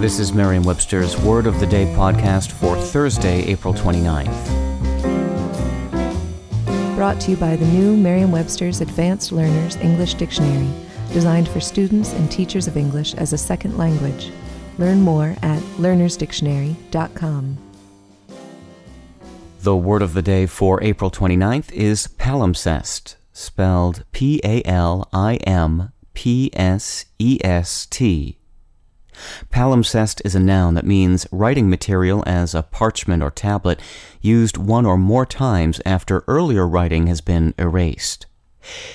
This is Merriam-Webster's Word of the Day podcast for Thursday, April 29th. Brought to you by the new Merriam-Webster's Advanced Learners English Dictionary, designed for students and teachers of English as a second language. Learn more at learnersdictionary.com. The word of the day for April 29th is palimpsest, spelled P A L I M P S E S T. Palimpsest is a noun that means writing material as a parchment or tablet used one or more times after earlier writing has been erased.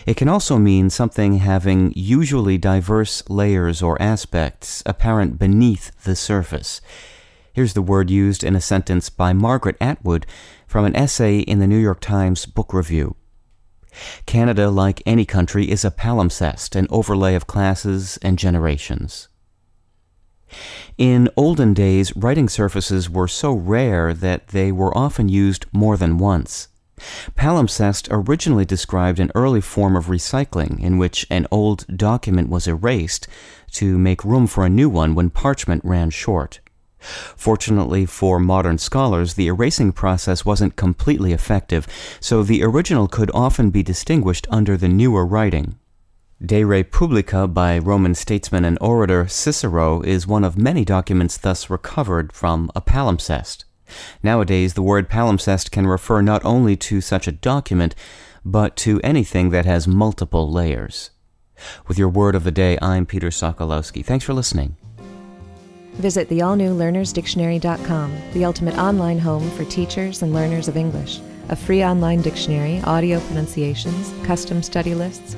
It can also mean something having usually diverse layers or aspects apparent beneath the surface. Here's the word used in a sentence by Margaret Atwood from an essay in the New York Times Book Review. Canada, like any country, is a palimpsest, an overlay of classes and generations. In olden days, writing surfaces were so rare that they were often used more than once. Palimpsest originally described an early form of recycling in which an old document was erased to make room for a new one when parchment ran short. Fortunately for modern scholars, the erasing process wasn't completely effective, so the original could often be distinguished under the newer writing. De Re Publica by Roman statesman and orator Cicero is one of many documents thus recovered from a palimpsest. Nowadays, the word palimpsest can refer not only to such a document, but to anything that has multiple layers. With your word of the day, I'm Peter Sokolowski. Thanks for listening. Visit the all new learnersdictionary.com, the ultimate online home for teachers and learners of English. A free online dictionary, audio pronunciations, custom study lists,